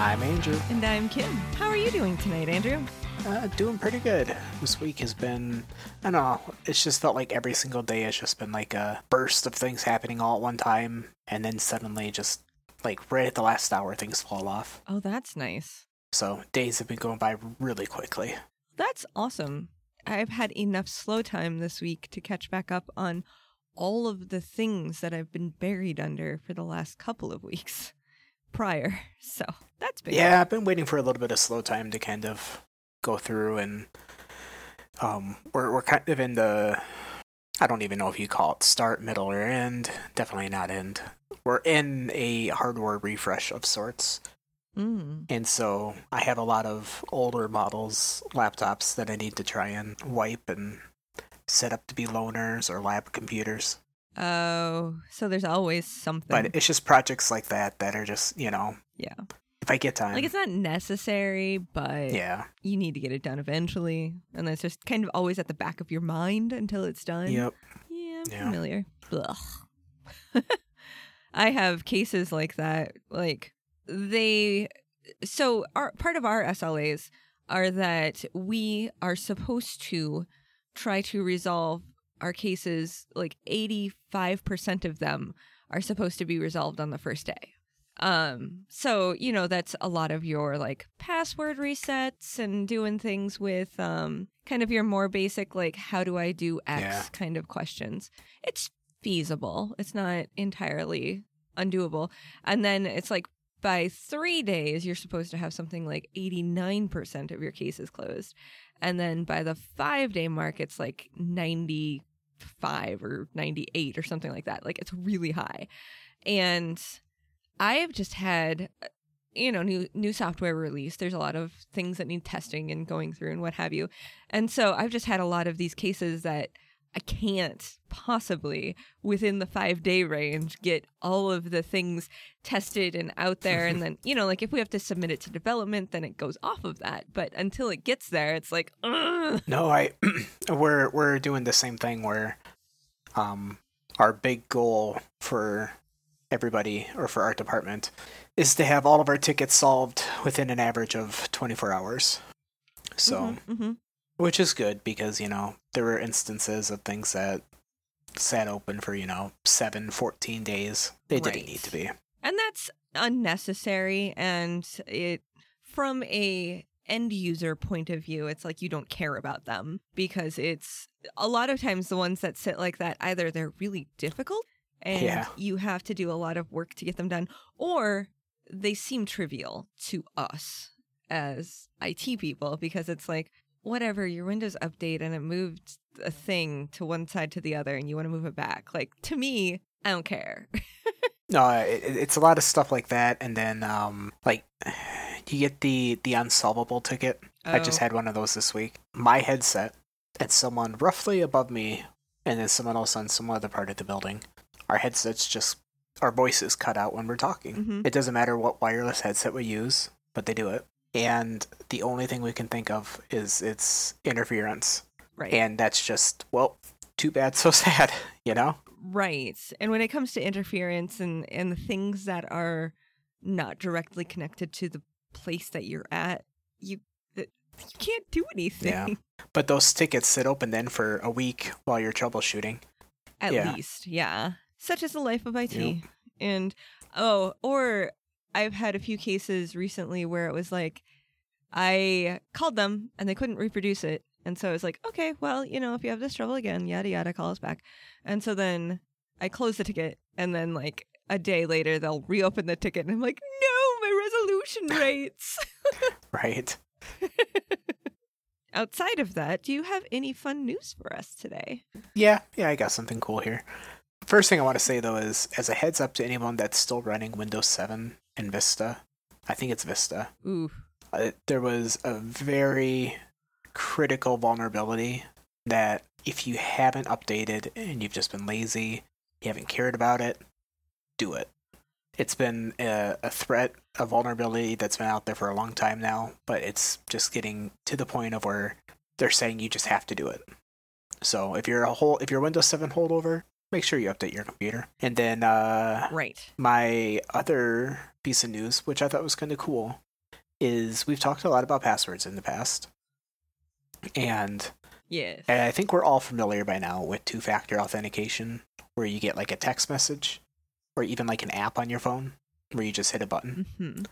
I'm Andrew. And I'm Kim. How are you doing tonight, Andrew? Uh, doing pretty good. This week has been, I don't know, it's just felt like every single day has just been like a burst of things happening all at one time, and then suddenly just like right at the last hour things fall off. Oh, that's nice. So days have been going by really quickly. That's awesome. I've had enough slow time this week to catch back up on all of the things that I've been buried under for the last couple of weeks prior. So that's been Yeah, I've been waiting for a little bit of slow time to kind of go through and um we're we're kind of in the I don't even know if you call it start, middle, or end. Definitely not end. We're in a hardware refresh of sorts. Mm. And so I have a lot of older models, laptops that I need to try and wipe and set up to be loaners or lab computers. Oh, so there's always something. But it's just projects like that that are just, you know, yeah. if I get time. Like it's not necessary, but yeah. you need to get it done eventually. And that's just kind of always at the back of your mind until it's done. Yep. Yeah, I'm Yeah. familiar. I have cases like that. Like they, so our part of our SLAs are that we are supposed to try to resolve our cases. Like eighty-five percent of them are supposed to be resolved on the first day. Um, so you know that's a lot of your like password resets and doing things with um kind of your more basic like how do I do X Yeah. kind of questions. It's feasible. It's not entirely undoable. And then it's like by 3 days you're supposed to have something like 89% of your cases closed. And then by the 5 day mark it's like 95 or 98 or something like that. Like it's really high. And I've just had uh, you know new new software release there's a lot of things that need testing and going through and what have you and so i've just had a lot of these cases that i can't possibly within the five day range get all of the things tested and out there and then you know like if we have to submit it to development then it goes off of that but until it gets there it's like Ugh. No, I we're we're doing the same thing where um our big goal for everybody or for our department is to have all of our tickets solved within an average of 24 hours. So, Mhm, mhm. Which is good because, you know, there were instances of things that sat open for, you know, 7 14 days. They didn't need to be. and that's unnecessary and it from a end user point of view it's like you don't care about them because it's a lot of times the ones that sit like that either they're really difficult and Yeah. you have to do a lot of work to get them done or they seem trivial to us as IT people because it's like whatever your windows update and it moved a thing to one side to the other and you want to move it back like to me I don't care No, it, it- it's a lot of stuff like that, and then um, like you get the the unsolvable ticket. I just Oh. had one of those this week. My headset and someone roughly above me, and then someone else on some other part of the building. Our headsets just our voices cut out when we're talking. Mhm. It doesn't matter what wireless headset we use, but they do it. And the only thing we can think of is its interference, right and that's just well, too bad, so sad. You know. Right. And when it comes to interference and and the things that are not directly connected to the place that you're at, you you can't do anything. Yeah. But those tickets sit open then for a week while you're troubleshooting. At Yeah. least, yeah. Such is the life of IT. Yep. And oh, or I've had a few cases recently where it was like I called them and they couldn't reproduce it. And so I was like, okay, well, you know, if you have this trouble again, yada yada, call us back. And so then I close the ticket and then like a day later they'll reopen the ticket and I'm like, no, my resolution rates. Right. Outside of that, do you have any fun news for us today? Yeah, yeah, I got something cool here. First thing I want to say though is as a heads up to anyone that's still running Windows 7 and Vista, I think it's Vista. Ooh. Uh, there was a very critical vulnerability that if you haven't updated and you've just been lazy, you haven't cared about it, do it. It's been a, a threat, a vulnerability that's been out there for a long time now, but it's just getting to the point of where they're saying you just have to do it. So if you're a whole, if you're Windows 7 holdover, make sure you update your computer. And then uh, Right. my other piece of news, which I thought was kind of cool, is we've talked a lot about passwords in the past. And Yes. and I think we're all familiar by now with two factor authentication, where you get like a text message or even like an app on your phone where you just hit a button. hmm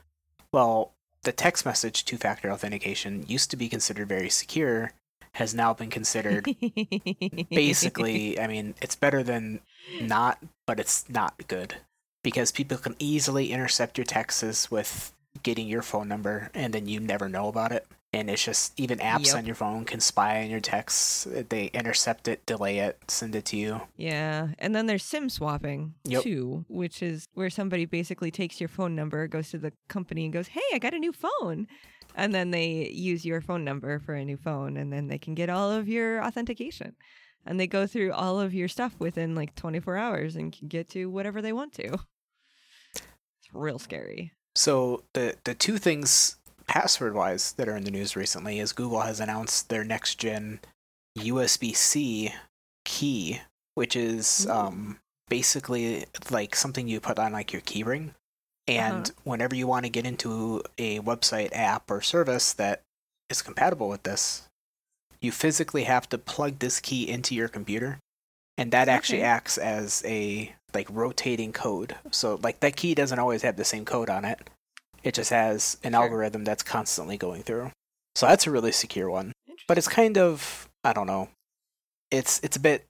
Well, the text message two factor authentication used to be considered very secure, has now been considered basically, I mean, it's better than not, but it's not good because people can easily intercept your texts with getting your phone number and then you never know about it. And it's just even apps Yep. on your phone can spy on your texts. They intercept it, delay it, send it to you. Yeah, and then there's SIM swapping Yep. too, which is where somebody basically takes your phone number, goes to the company, and goes, "Hey, I got a new phone," and then they use your phone number for a new phone, and then they can get all of your authentication, and they go through all of your stuff within like 24 hours and can get to whatever they want to. It's real scary. So the the two things password wise that are in the news recently is Google has announced their next gen USB C key, which is um basically like something you put on like your keyring. And whenever you want to get into a website app or service that is compatible with this, you physically have to plug this key into your computer. And that actually Okay. acts as a like rotating code. So like that key doesn't always have the same code on it. It just has an Sure. algorithm that's constantly going through. So that's a really secure one. But it's kind of I don't know. It's it's a bit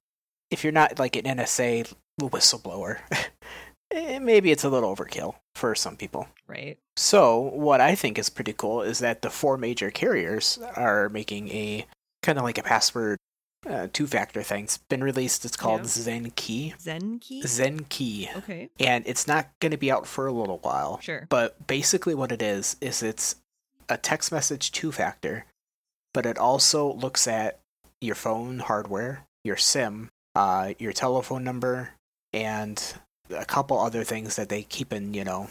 if you're not like an NSA whistleblower, eh, maybe it's a little overkill for some people. right. So, what I think is pretty cool is that the four major carriers are making a kind of like a password uh, two factor thing. It's been released. It's called Yeah. Zen Key. Zen key. Zen Key. Okay, And it's not going to be out for a little while. sure. But basically, what it is, is it's a text message two factor, but it also looks at your phone hardware, your SIM, uh, your telephone number, and a couple other things that they keep in, you know,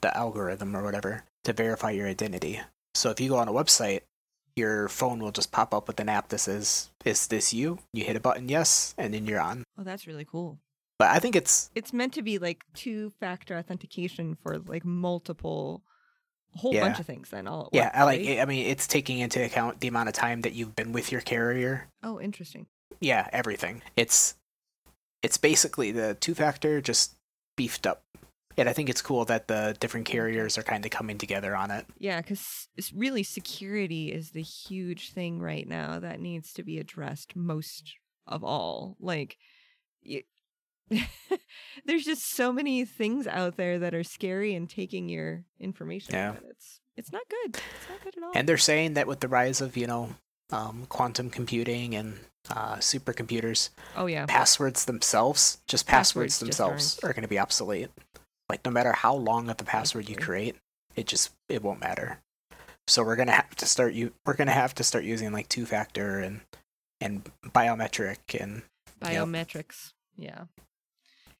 the algorithm or whatever to verify your identity. So if you go on a website, your phone will just pop up with an app that says, Is this you? You hit a button, yes, and then you're on. Oh, that's really cool. But I think it's it's meant to be like two factor authentication for like multiple whole Yeah. bunch of things then all at yeah, once, I like. right? I mean, it's taking into account the amount of time that you've been with your carrier. oh interesting Yeah, everything. It's it's basically the two factor just beefed up. And I think it's cool that the different carriers are kind of coming together on it. yeah because really security is the huge thing right now that needs to be addressed most of all like y there's just so many things out there that are scary and taking your information Yeah. it's it's not good it's not good at all And they're saying that with the rise of, you know, um, quantum computing and uh, supercomputers, oh yeah passwords themselves, just passwords, Passwords just themselves, are going to be obsolete. Like no matter how long of the password you create, it just it won't matter. So we're gonna have to start you. We're gonna have to start using like two factor and and biometric and Yep. biometrics yeah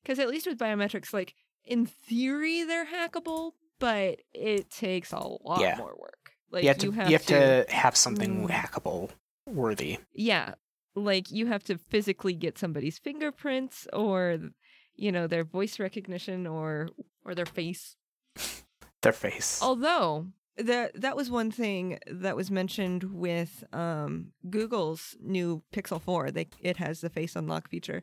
because at least with biometrics like in theory they're hackable but it takes a lot Yeah. more work like you have to have, you have to, have something Mm. hackable worthy. yeah like you have to physically get somebody's fingerprints or you know their voice recognition or or their face Their face. Although that that was one thing that was mentioned with um, Google's new Pixel 4. They it has the face unlock feature.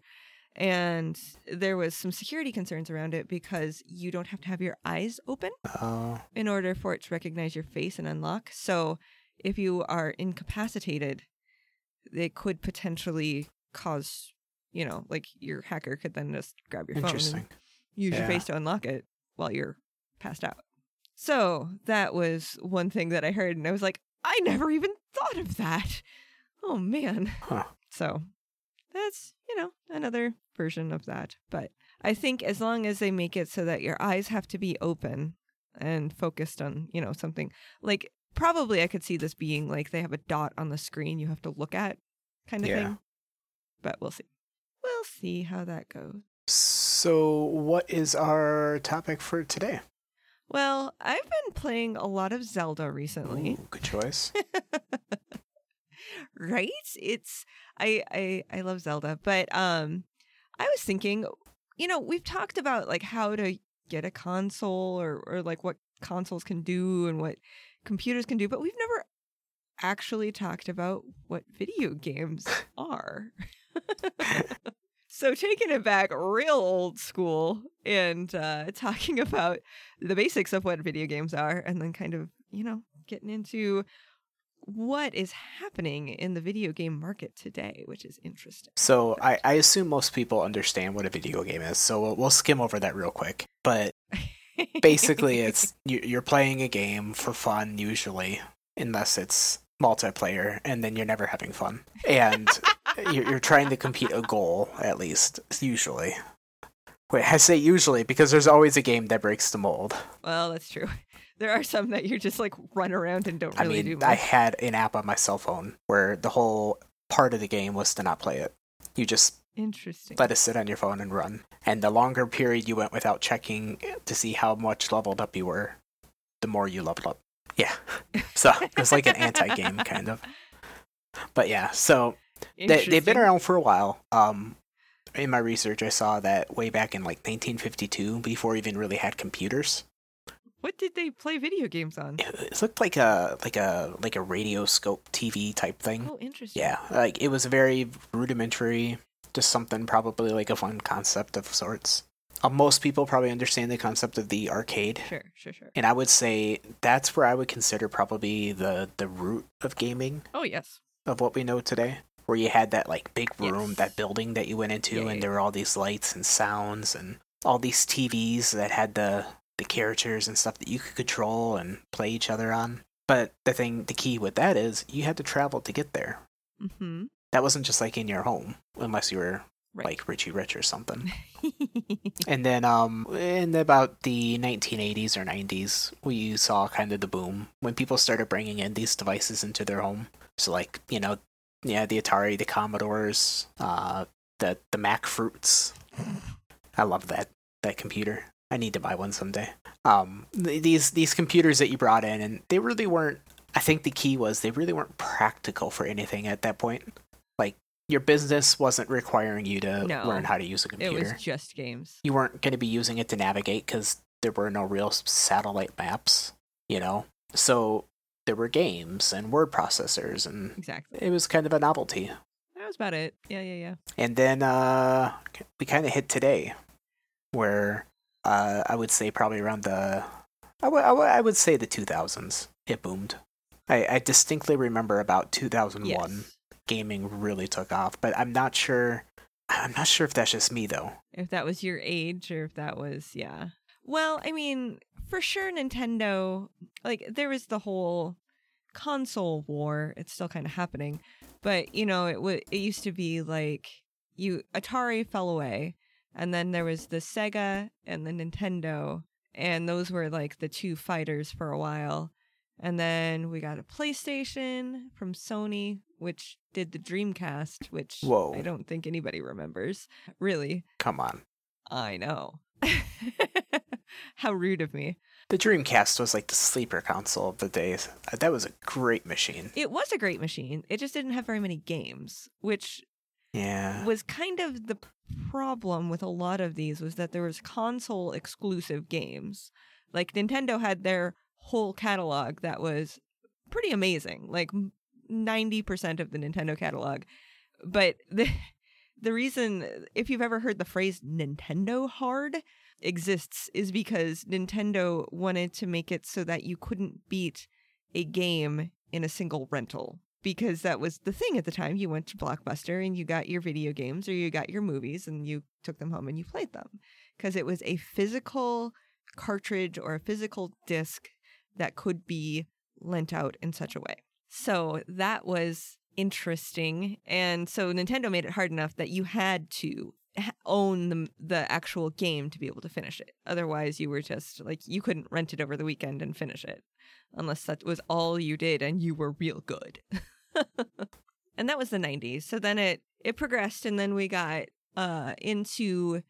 And there was some security concerns around it because you don't have to have your eyes open Oh, in order for it to recognize your face and unlock. So if you are incapacitated, it could potentially cause, you know, like your hacker could then just grab your phone and use your face to unlock it while you're passed out. So that was one thing that I heard, and I was like, I never even thought of that. Oh man. Huh. So that's, you know, another version of that. But I think as long as they make it so that your eyes have to be open and focused on, you know, something like probably I could see this being like they have a dot on the screen you have to look at kind of Yeah. thing. But we'll see. We'll see how that goes. So, what is our topic for today? Well, I've been playing a lot of Zelda recently. Ooh, good choice. right? It's I I I love Zelda, but um I was thinking, you know, we've talked about like how to get a console or or like what consoles can do and what computers can do, but we've never actually talked about what video games are. so taking it back real old school and uh, talking about the basics of what video games are, and then kind of you know getting into what is happening in the video game market today, which is interesting. So I, I assume most people understand what a video game is, so we'll, we'll skim over that real quick. But basically, it's you- you're playing a game for fun usually, unless it's multiplayer, and then you're never having fun, and you're, you're trying to compete a goal at least usually. Wait, I say usually because there's always a game that breaks the mold. well, that's true. There are some that you just like run around and don't I really do much. I had an app on my cell phone where the whole part of the game was to not play it. You just Interesting. let it sit on your phone and run. And the longer period you went without checking to see how much leveled up you were, the more you leveled up. Yeah. So it was like an anti game kind of. But yeah, so they, they've been around for a while. Um, in my research, I saw that way back in like 1952, before even really had computers, What did they play video games on? it, looked like a like a like a radio scope TV type thing. Oh, interesting. Yeah, like it was very rudimentary, just something probably like a fun concept of sorts. Uh, most people probably understand the concept of the arcade, Sure, sure, sure. and I would say that's where I would consider probably the the root of gaming Oh, yes. of what we know today. Where you had that like big room, Yes. that building that you went into, Yeah, and there were all these lights and sounds and all these TVs that had the the characters and stuff that you could control and play each other on. But the thing, the key with that is you had to travel to get there. Mm-hmm. That wasn't just like in your home, unless you were Right. like Richie Rich or something. and then um in about the 1980s or 90s, we saw kind of the boom when people started bringing in these devices into their home. So like, you know, yeah, the Atari, the Commodores, uh the the Mac Fruits. I love that that computer. I need to buy one someday. Um th- these these computers that you brought in and they really weren't I think the key was they really weren't practical for anything at that point. Like your business wasn't requiring you to No. learn how to use a computer. it was just games. you weren't going to be using it to navigate because there were no real satellite maps, you know? So there were games and word processors, and Exactly. it was kind of a novelty. That was about it. Yeah, yeah, yeah. And then uh, we kind of hit today, where uh, I would say probably around the, I would- I would- I would say the 2000s, it boomed. I, I distinctly remember about 2001 Yes. gaming really took off, but I'm not sure. I'm not sure if that's just me though. If that was your age or if that was, yeah. Well, I mean, for sure, Nintendo, like, there was the whole console war. It's still kind of happening. But, you know, it, w- it used to be like you, Atari fell away. And then there was the Sega and the Nintendo. And those were like the two fighters for a while. And then we got a PlayStation from Sony, which did the Dreamcast, which Whoa. I don't think anybody remembers, really. Come on. I know. How rude of me. The Dreamcast was like the sleeper console of the days. Uh, That was a great machine. It was a great machine. It just didn't have very many games, which Yeah. was kind of the problem with a lot of these was that there was console exclusive games. Like Nintendo had their whole catalog that was pretty amazing. Like 90% of the Nintendo catalog. But the the reason if you've ever heard the phrase Nintendo hard exists is because Nintendo wanted to make it so that you couldn't beat a game in a single rental because that was the thing at the time. You went to Blockbuster and you got your video games or you got your movies and you took them home and you played them because it was a physical cartridge or a physical disc that could be lent out in such a way. So that was interesting. And so Nintendo made it hard enough that you had to own the the actual game to be able to finish it. Otherwise, you were just like you couldn't rent it over the weekend and finish it unless that was all you did and you were real good. and that was the 90s. So then it it progressed and then we got uh into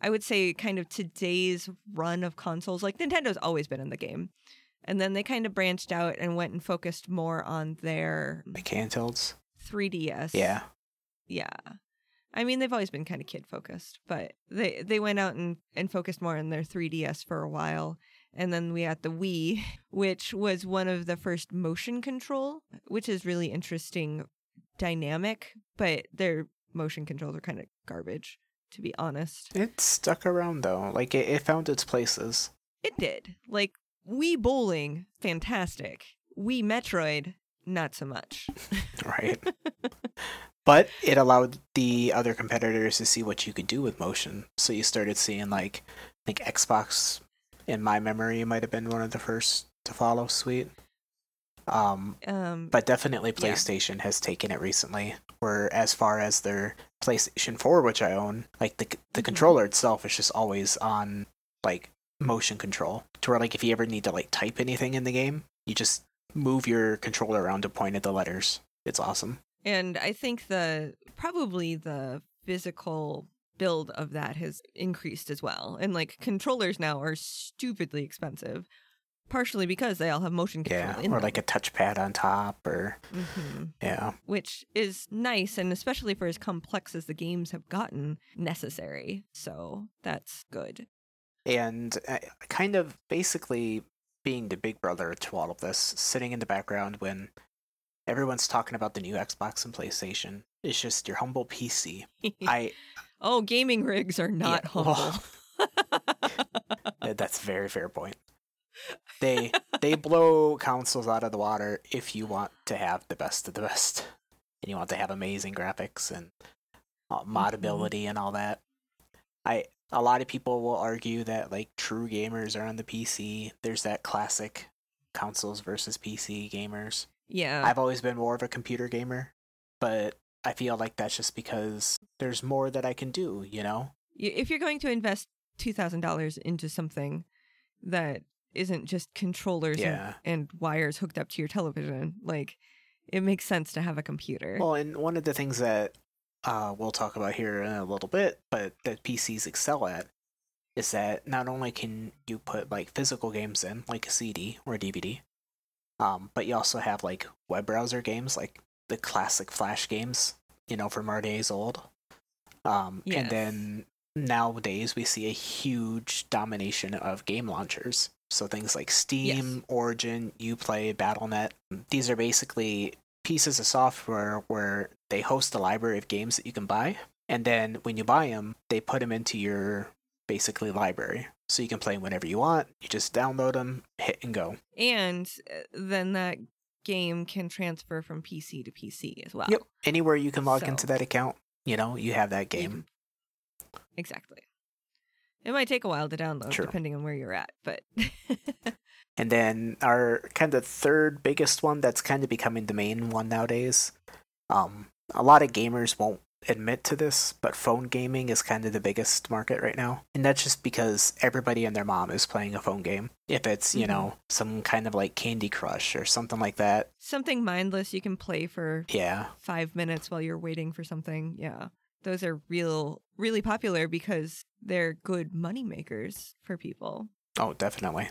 I would say kind of today's run of consoles. Like Nintendo's always been in the game. And then they kind of branched out and went and focused more on their Like handhelds. 3DS. Yeah. Yeah. I mean, they've always been kind of kid focused, but they they went out and, and focused more on their 3DS for a while. And then we had the Wii, which was one of the first motion control, which is really interesting dynamic, but their motion controls are kind of garbage, to be honest. It stuck around though. Like it, it found its places. It did. Like Wii Bowling, fantastic. Wii Metroid, not so much. right? but it allowed the other competitors to see what you could do with motion. So you started seeing like I think Xbox in my memory might have been one of the first to follow suite. Um, Um, but definitely Yeah. PlayStation has taken it recently. Where as far as their PlayStation 4, which I own, like the the Mhm. controller itself is just always on like motion control. To where like if you ever need to like type anything in the game, you just move your controller around to point at the letters. It's awesome. And I think the probably the physical build of that has increased as well. And like controllers now are stupidly expensive, partially because they all have motion control Yeah, or them. like a touchpad on top, or Mhm. yeah, which is nice and especially for as complex as the games have gotten necessary so that's good and uh, kind of basically being the big brother to all of this, sitting in the background when everyone's talking about the new Xbox and PlayStation. It's just your humble PC. I oh gaming rigs are not Yeah, humble Uh, That's a very fair point. They they blow consoles out of the water if you want to have the best of the best, and you want to have amazing graphics and uh, modability and all that. I a lot of people will argue that like true gamers are on the PC. There's that classic consoles versus PC gamers. Yeah I've always been more of a computer gamer, but I feel like that's just because there's more that I can do. You know? If you're going to invest $2000 into something that isn't just controllers and- and, wires hooked up to your television like it makes sense to have a computer Well, and one of the things that uh, we'll talk about here in a little bit, but that PCs excel at is that not only can you put like physical games in, like a CD or a DVD, um, but you also have like web browser games, like the classic Flash games, you know, from our days old. Um, Yes. And then nowadays we see a huge domination of game launchers. So things like Steam, Origin, Uplay, BattleNet. These are basically pieces of software where they host a library of games that you can buy. And then when you buy them, they put them into your basically library. So you can play 'em whenever you want. You just download them, hit and go. and uh, then that game can transfer from PC to PC as well. Yep. Anywhere you can log So- into that account, you know, you have that game. Exactly. It might take a while to download True. depending on where you're at, but And then our kind of third biggest one that's kind of becoming the main one nowadays. Um, a lot of gamers won't admit to this, but phone gaming is kind of the biggest market right now. And that's just because everybody and their mom is playing a phone game. If it's, you Mhm. know, some kind of like Candy Crush or something like that. something mindless you can play for Yeah. five minutes while you're waiting for something. Yeah. Those are real, really popular because they're good money makers for people. Oh, definitely.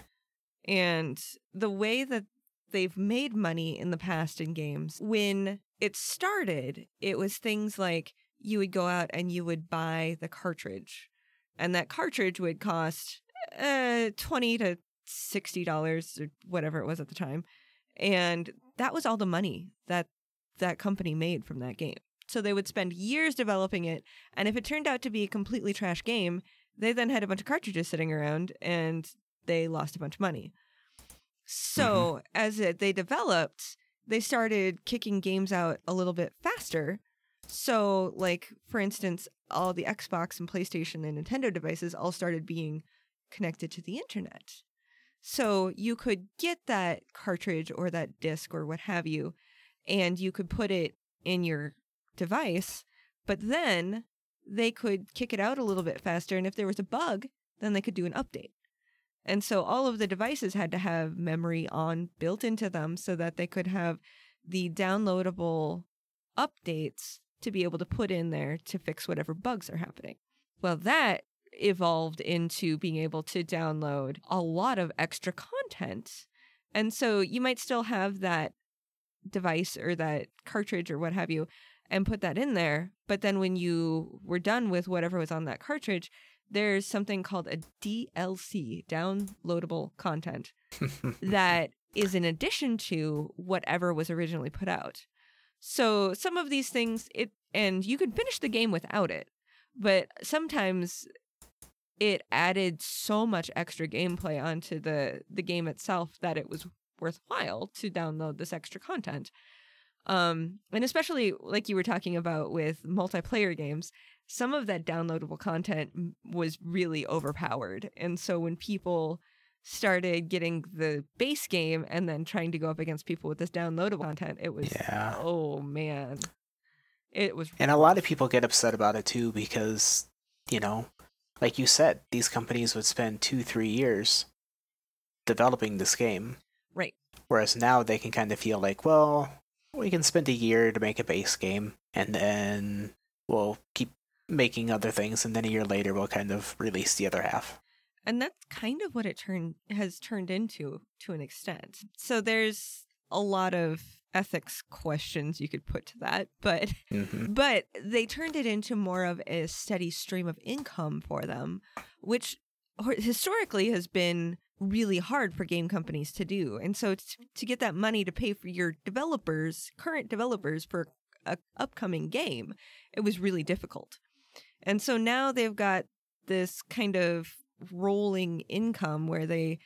And the way that they've made money in the past in games, when it started, it was things like you would go out and you would buy the cartridge, and that cartridge would cost uh, 20 to $60 or whatever it was at the time. And that was all the money that that company made from that game. So they would spend years developing it, and if it turned out to be a completely trash game, they then had a bunch of cartridges sitting around and they lost a bunch of money. So as it, they developed, they started kicking games out a little bit faster. So, like for instance, all the Xbox and PlayStation and Nintendo devices all started being connected to the internet. So you could get that cartridge or that disc or what have you, and you could put it in your device, but then they could kick it out a little bit faster. And if there was a bug, then they could do an update. And so all of the devices had to have memory on built into them so that they could have the downloadable updates to be able to put in there to fix whatever bugs are happening. Well, that evolved into being able to download a lot of extra content. And so you might still have that device or that cartridge or what have you and put that in there. But then when you were done with whatever was on that cartridge, there's something called a DLC, downloadable content, that is in addition to whatever was originally put out. So some of these things it and you can finish the game without it, but sometimes it added so much extra gameplay onto the the game itself that it was worthwhile to download this extra content. Um, and especially like you were talking about with multiplayer games, some of that downloadable content was really overpowered. And so when people started getting the base game and then trying to go up against people with this downloadable content, it was Yeah. oh man. It was And a lot of people get upset about it too because, you know, like you said, these companies would spend two, three years developing this game. right. Whereas now they can kind of feel like, well, we can spend a year to make a base game and then we'll keep making other things and then a year later we'll kind of release the other half. And that's kind of what it turned has turned into to an extent. So there's a lot of ethics questions you could put to that, but hmm but they turned it into more of a steady stream of income for them, which historically has been really hard for game companies to do. And so t- to get that money to pay for your developers, current developers for a upcoming game, it was really difficult. And so now they've got this kind of rolling income where they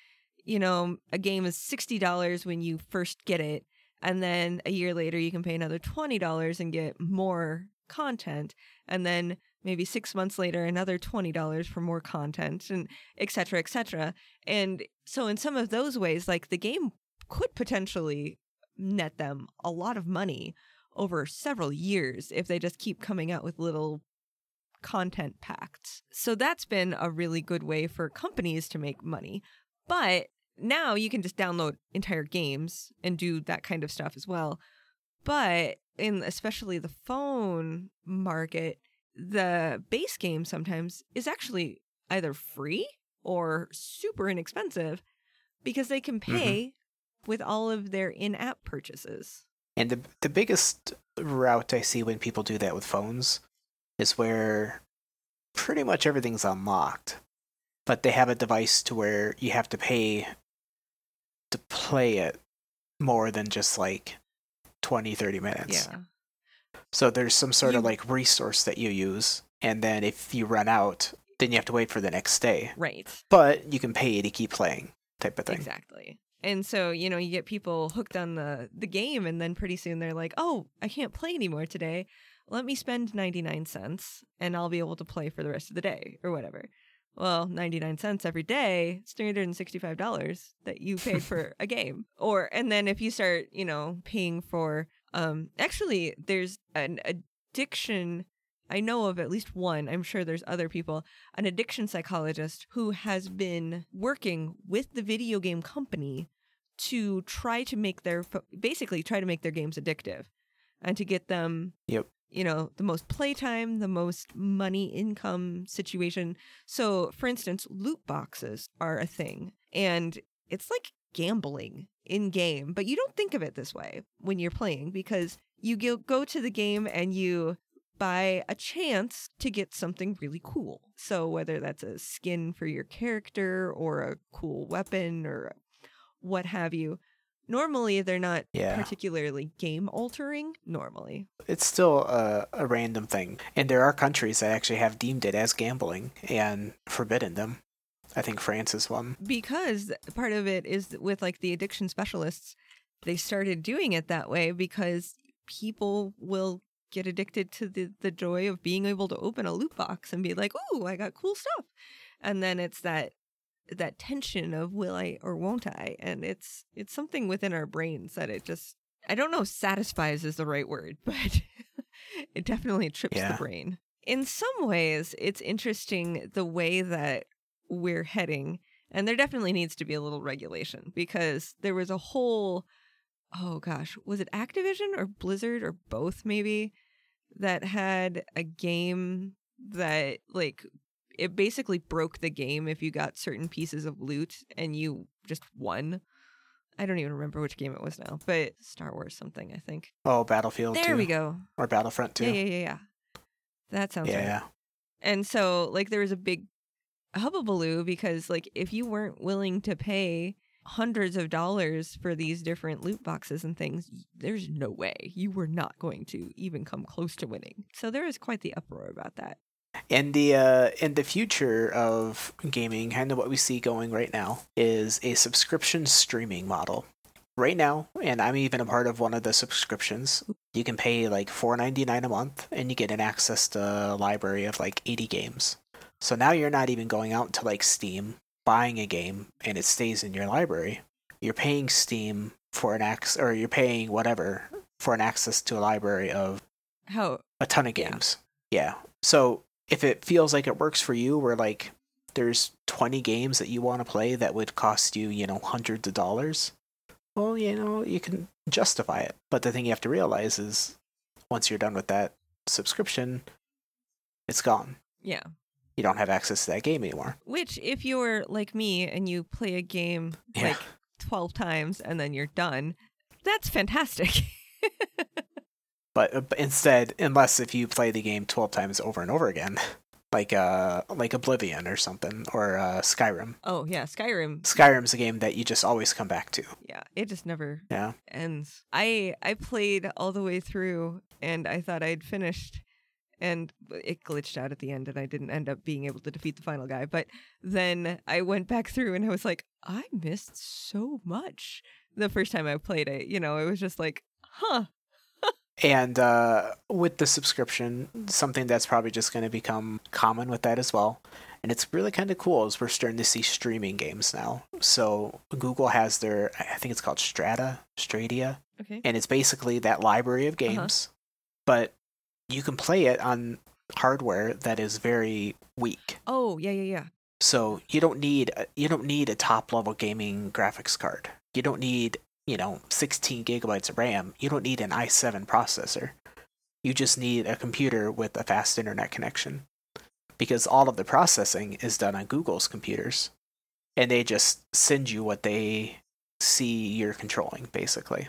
you know, a game is $60 when you first get it and then a year later you can pay another $20 and get more content and then maybe 6 months later another $20 for more content and et cetera, et cetera. And so in some of those ways like the game could potentially net them a lot of money over several years if they just keep coming out with little content packs. So that's been a really good way for companies to make money. But now you can just download entire games and do that kind of stuff as well. But in especially the phone market, the base game sometimes is actually either free or super inexpensive because they can mm-hmm. pay with all of their in-app purchases. And the the biggest route I see when people do that with phones is where pretty much everything's unlocked, but they have a device to where you have to pay to play it more than just like 20 30 minutes. Yeah. So there's some sort of like resource that you use and then if you run out, then you have to wait for the next day. Right. But you can pay to keep playing type of thing. Exactly. And so, you know, you get people hooked on the the game and then pretty soon they're like, "Oh, I can't play anymore today. Let me spend 99 cents and I'll be able to play for the rest of the day or whatever." Well, 99 cents every day, it's $365 that you paid for a game. Or and then if you start, you know, paying for um actually there's an addiction I know of at least one, I'm sure there's other people, an addiction psychologist who has been working with the video game company to try to make their basically try to make their games addictive and to get them Yep. You know the most playtime the most money income situation. So for instance loot boxes are a thing and it's like gambling in game but you don't think of it this way when you're playing because you go, go to the game and you buy a chance to get something really cool. So whether that's a skin for your character or a cool weapon or what have you normally they're not Yeah. particularly game altering normally it's still a, a random thing. And there are countries that actually have deemed it as gambling and forbidden them. I think France is one. because part of it is with like the addiction specialists they started doing it that way because people will get addicted to the, the joy of being able to open a loot box and be like oh i got cool stuff and then it's that that tension of will i or won't i and it's it's something within our brains that it just i don't know if satisfies is the right word but it definitely trips Yeah. the brain in some ways it's interesting the way that we're heading and there definitely needs to be a little regulation because there was a whole oh gosh was it activision or blizzard or both maybe that had a game that like it basically broke the game if you got certain pieces of loot and you just won i don't even remember which game it was now but star wars something i think Oh, Battlefield there 2. we go Or Battlefront 2. yeah yeah yeah yeah that sounds right yeah. and so, like, there was a big hubbubaloo because like if you weren't willing to pay hundreds of dollars for these different loot boxes and things, there's no way you were not going to even come close to winning. So there is quite the uproar about that. And the uh, in the future of gaming, kind of what we see going right now is a subscription streaming model. Right now, and I'm even a part of one of the subscriptions. You can pay like $4.99 a month, and you get an access to a library of like 80 games. So now you're not even going out to like Steam, buying a game, and it stays in your library. You're paying Steam for an access, or you're paying whatever for an access to a library of How a ton of Yeah. games. Yeah. So if it feels like it works for you, where like there's 20 games that you want to play that would cost you, you know, hundreds of dollars, well, you know, you can justify it. But the thing you have to realize is once you're done with that subscription, it's gone. yeah. You don't have access to that game anymore. Which if you're like me and you play a game Yeah. like 12 times and then you're done, that's fantastic. But, but instead, unless if you play the game 12 times over and over again, like uh like Oblivion or something or uh Skyrim. oh, yeah, Skyrim. Skyrim's a game that you just always come back to. Yeah, it just never Yeah. ends. I I played all the way through and I thought I'd finished and it glitched out at the end and I didn't end up being able to defeat the final guy. But then I went back through and I was like, I missed so much the first time I played it. You know, it was just like, huh. And uh, with the subscription, something that's probably just going to become common with that as well. And it's really kind of cool is we're starting to see streaming games now. So Google has their, I think it's called Strata, Stradia, Okay. and it's basically that library of games, but you can play it on hardware that is very weak. Oh, yeah, yeah, yeah. So you don't need a- you don't need a top level gaming graphics card. You don't need you know 16 gigabytes of RAM. You don't need an i7 processor. You just need a computer with a fast internet connection, because all of the processing is done on Google's computers, and they just send you what they see you're controlling basically.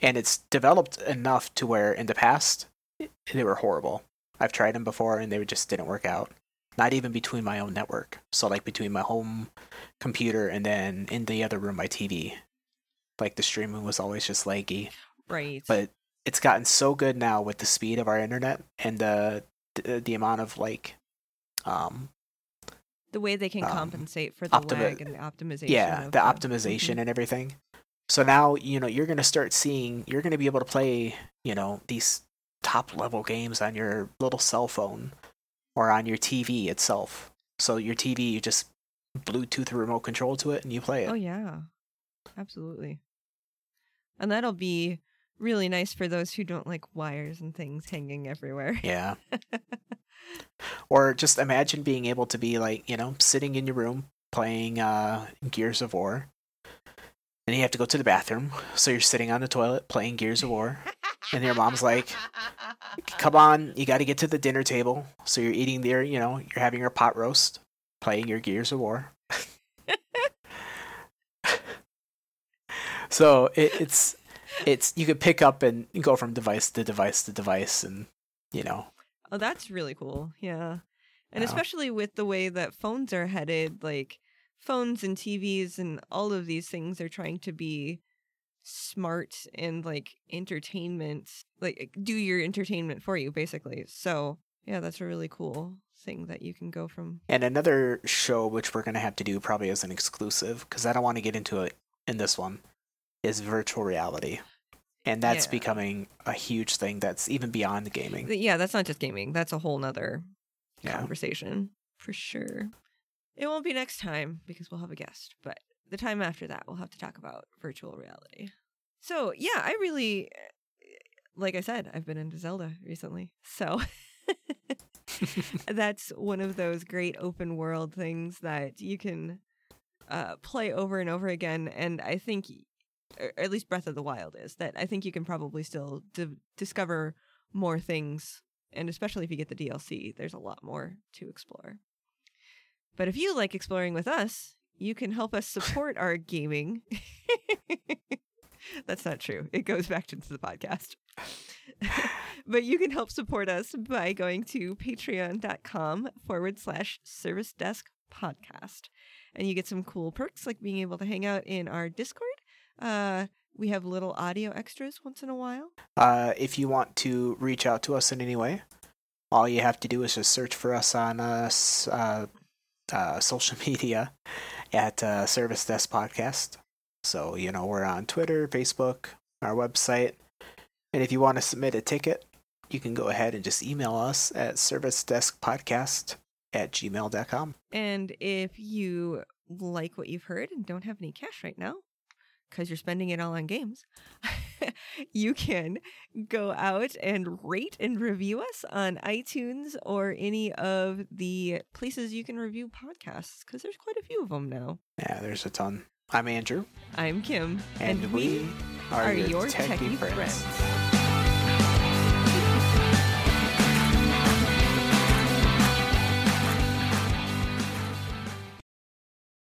And it's developed enough to where in the past they were horrible. I've tried them before and they just didn't work out not even between my own network. So like between my home computer and then in the other room my TV. Like the streaming was always just laggy. Right. But it's gotten so good now with the speed of our internet and the the, the amount of like um the way they can um, compensate for the optimi- lag and the optimization. yeah, of the optimization and everything. So now, you know, you're going to start seeing you're going to be able to play, you know, these top level games on your little cell phone or on your TV itself. So your TV you just Bluetooth remote control to it and you play it. Oh yeah, absolutely. And that'll be really nice for those who don't like wires and things hanging everywhere. Yeah. or just imagine being able to be like, you know, sitting in your room playing uh, Gears of War. And you have to go to the bathroom. So you're sitting on the toilet playing Gears of War. And your mom's like, come on, you got to get to the dinner table. So you're eating there, you know, you're having your pot roast, playing your Gears of War. so it, it's it's you could pick up and go from device to device to device, and you know, Oh, that's really cool. Yeah. And Yeah. especially with the way that phones are headed, like phones and TVs and all of these things are trying to be smart and like entertainment, like do your entertainment for you, basically. So, yeah, that's a really cool thing that you can go from. and another show which we're gonna have to do probably as an exclusive because I don't want to get into it in this one is virtual reality. And that's Yeah. becoming a huge thing that's even beyond the gaming. Yeah, that's not just gaming. That's a whole nother Yeah. conversation for sure. It won't be next time because we'll have a guest, but the time after that, we'll have to talk about virtual reality. So, yeah, I really, like I said, I've been into Zelda recently. So, that's one of those great open world things that you can uh, play over and over again. And I think, or at least Breath of the Wild is, that I think you can probably still d- discover more things. And especially if you get the DLC, there's a lot more to explore. But if you like exploring with us, you can help us support our gaming. That's not true. It goes back into the podcast. but you can help support us by going to patreon.com forward slash service desk podcast. And you get some cool perks like being able to hang out in our Discord. Uh, we have little audio extras once in a while. Uh, if you want to reach out to us in any way, all you have to do is just search for us on uh, s- uh, uh, social media at uh, Service Desk Podcast. So, you know, we're on Twitter, Facebook, our website. And if you want to submit a ticket, you can go ahead and just email us at servicedeskpodcast at gmail.com. And if you like what you've heard and don't have any cash right now, because you're spending it all on games, you can go out and rate and review us on iTunes or any of the places you can review podcasts, because there's quite a few of them now. Yeah, there's a ton. I'm Andrew, I'm Kim, and, we, are, are your, your techie, techie friends. friends.